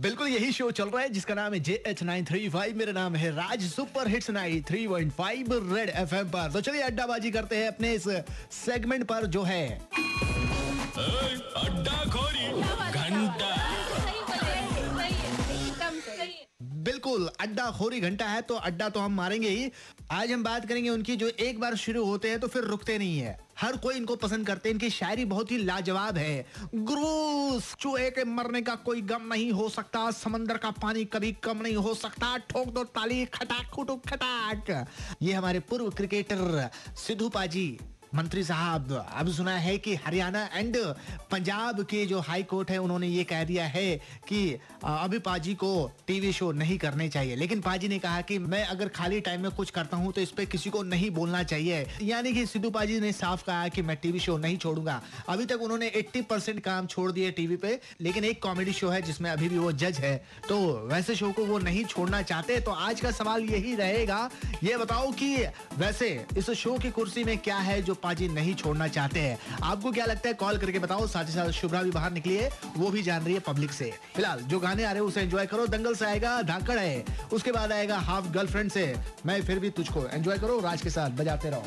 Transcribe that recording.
बिल्कुल यही शो चल रहा है जिसका नाम है J H nine three five मेरा नाम है Raj super hits nine three one five red F M पर। तो चलिए अड्डाबाजी करते हैं अपने इस सेगमेंट पर जो है। अड्डा खोरी घंटा। बिल्कुल अड्डा खोरी घंटा है तो अड्डा तो हम मारेंगे ही। आज हम बात करेंगे उनकी जो एक बार शुरू होते हैं तो फिर रुकते नहीं है। हर कोई इनको पसंद करते हैं। इनकी शायरी बहुत ही लाजवाब है। ग्रूस, चूहे के मरने का कोई गम नहीं हो सकता। समंदर का पानी कभी कम नहीं हो सकता। ठोक दो ताली, खटाक, खुटुक, खटाक। ये हमारे पूर्व क्रिकेटर सिद्धू पाजी मंत्री साहब, अब सुना है कि हरियाणा एंड पंजाब के जो हाई कोर्ट है, उन्होंने ये कह दिया है कि अभी पाजी को टीवी शो नहीं करने चाहिए। लेकिन पाजी ने कहा कि मैं अगर खाली टाइम में कुछ करता हूँ तो इस पर किसी को नहीं बोलना चाहिए। यानी कि सिद्धू पाजी ने साफ़ कहा कि मैं टीवी शो नहीं छोड़ूँगा। अभी तक उन्होंने 80 परसेंट काम छोड़ दिए टीवी पे, लेकिन एक कॉमेडी शो है, जिसमें अभी भी वो जज है। तो वैसे शो को वो नहीं छोड़ना चाहते तो आज का सवाल यही रहेगा। ये बताओ कि वैसे इस शो की कुर्सी में क्या है, जो पाजी नहीं छोड़ना चाहते हैं। आपको क्या लगता है? कॉल करके बताओ। साथ ही साथ शुभ्रा भी बाहर निकली है। वो भी जान रही है पब्लिक से। फ़िलहाल जो गाने आ रहे हैं, उसे एंजॉय करो। दंगल से आएगा धाकड़ है। उसके बाद आएगा हाफ़ गर्लफ्रेंड से। मैं फिर भी तुझको एंजॉय करो। राज के साथ बजाते रहो।